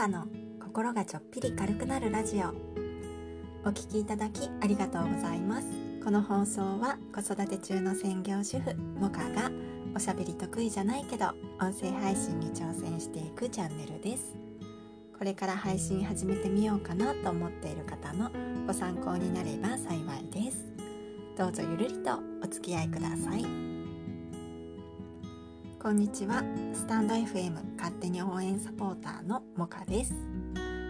カの心がちょっぴり軽くなるラジオ。お聞きいただきありがとうございます。この放送は子育て中の専業主婦モカがおしゃべり得意じゃないけど音声配信に挑戦していくチャンネルです。これから配信始めてみようかなと思っている方のご参考になれば幸いです。どうぞゆるりとお付き合いください。こんにちは。スタンド FM 勝手に応援サポーターのモカです。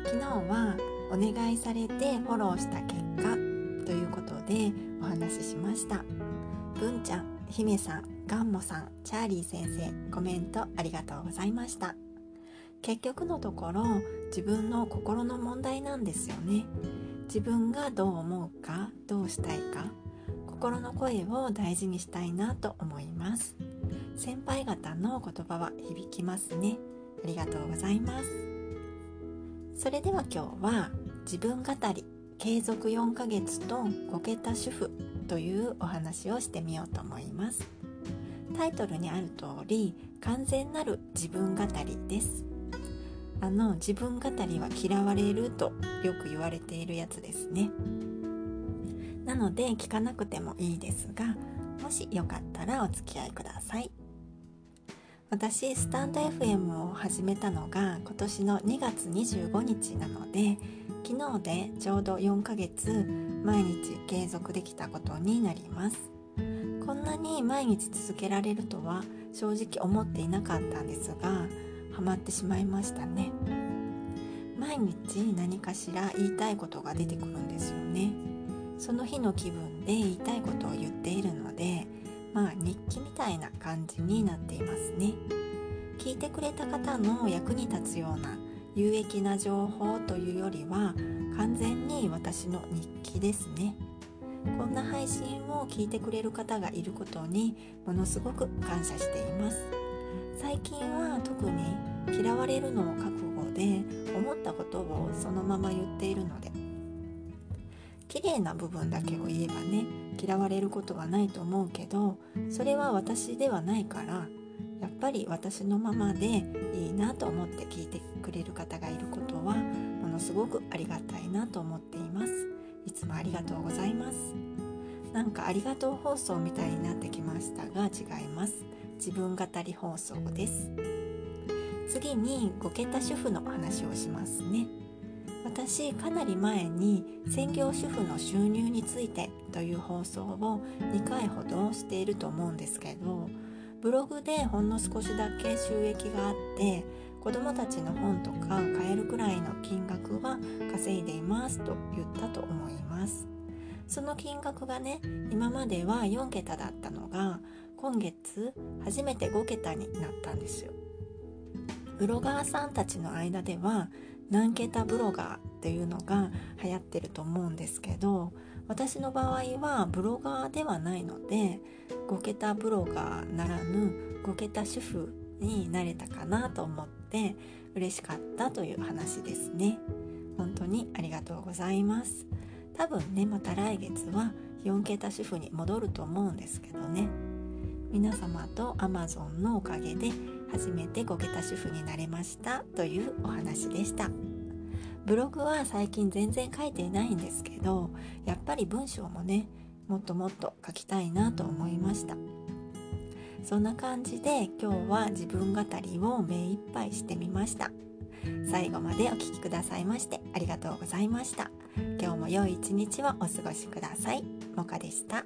昨日はお願いされてフォローした結果ということでお話ししました。文ちゃん、姫さん、ガンモさん、チャーリー先生コメントありがとうございました。結局のところ自分の心の問題なんですよね。自分がどう思うかどうしたいか心の声を大事にしたいなと思います。先輩方の言葉は響きますね。ありがとうございます。それでは今日は自分語り継続4ヶ月と5桁主婦というお話をしてみようと思います。タイトルにある通り完全なる自分語りです。あの自分語りは嫌われるとよく言われているやつですね。なので聞かなくてもいいですがもしよかったらお付き合いください。私スタンド FM を始めたのが今年の2月25日なので昨日でちょうど4ヶ月毎日継続できたことになります。こんなに毎日続けられるとは正直思っていなかったんですがハマってしまいましたね。毎日何かしら言いたいことが出てくるんですよね。その日の気分で言いたいことを言っているのでまあ日記みたいな感じになっていますね。聞いてくれた方の役に立つような有益な情報というよりは完全に私の日記ですね。こんな配信を聞いてくれる方がいることにものすごく感謝しています。最近は特に嫌われるのを覚悟で思ったことをそのまま言っているので綺麗な部分だけを言えばね嫌われることはないと思うけどそれは私ではないからやっぱり私のままでいいなと思って聞いてくれる方がいることはものすごくありがたいなと思っています。いつもありがとうございます。なんかありがとう放送みたいになってきましたが違います。自分語り放送です。次に5桁主婦の話をしますね。私かなり前に専業主婦の収入についてという放送を2回ほどしていると思うんですけどブログでほんの少しだけ収益があって子供たちの本とか買えるくらいの金額は稼いでいますと言ったと思います。その金額がね今までは4桁だったのが今月初めて5桁になったんですよ。ブロガーさんたちの間では何桁ブロガーっていうのが流行ってると思うんですけど私の場合はブロガーではないので5桁ブロガーならぬ5桁主婦になれたかなと思って嬉しかったという話ですね。本当にありがとうございます。多分ねまた来月は4桁主婦に戻ると思うんですけどね。皆様と Amazon のおかげで初めて5桁主婦になれましたというお話でした。ブログは最近全然書いていないんですけどやっぱり文章もねもっともっと書きたいなと思いました。そんな感じで今日は自分語りを目いっぱいしてみました。最後までお聴きくださいましてありがとうございました。今日も良い一日をお過ごしください。もかでした。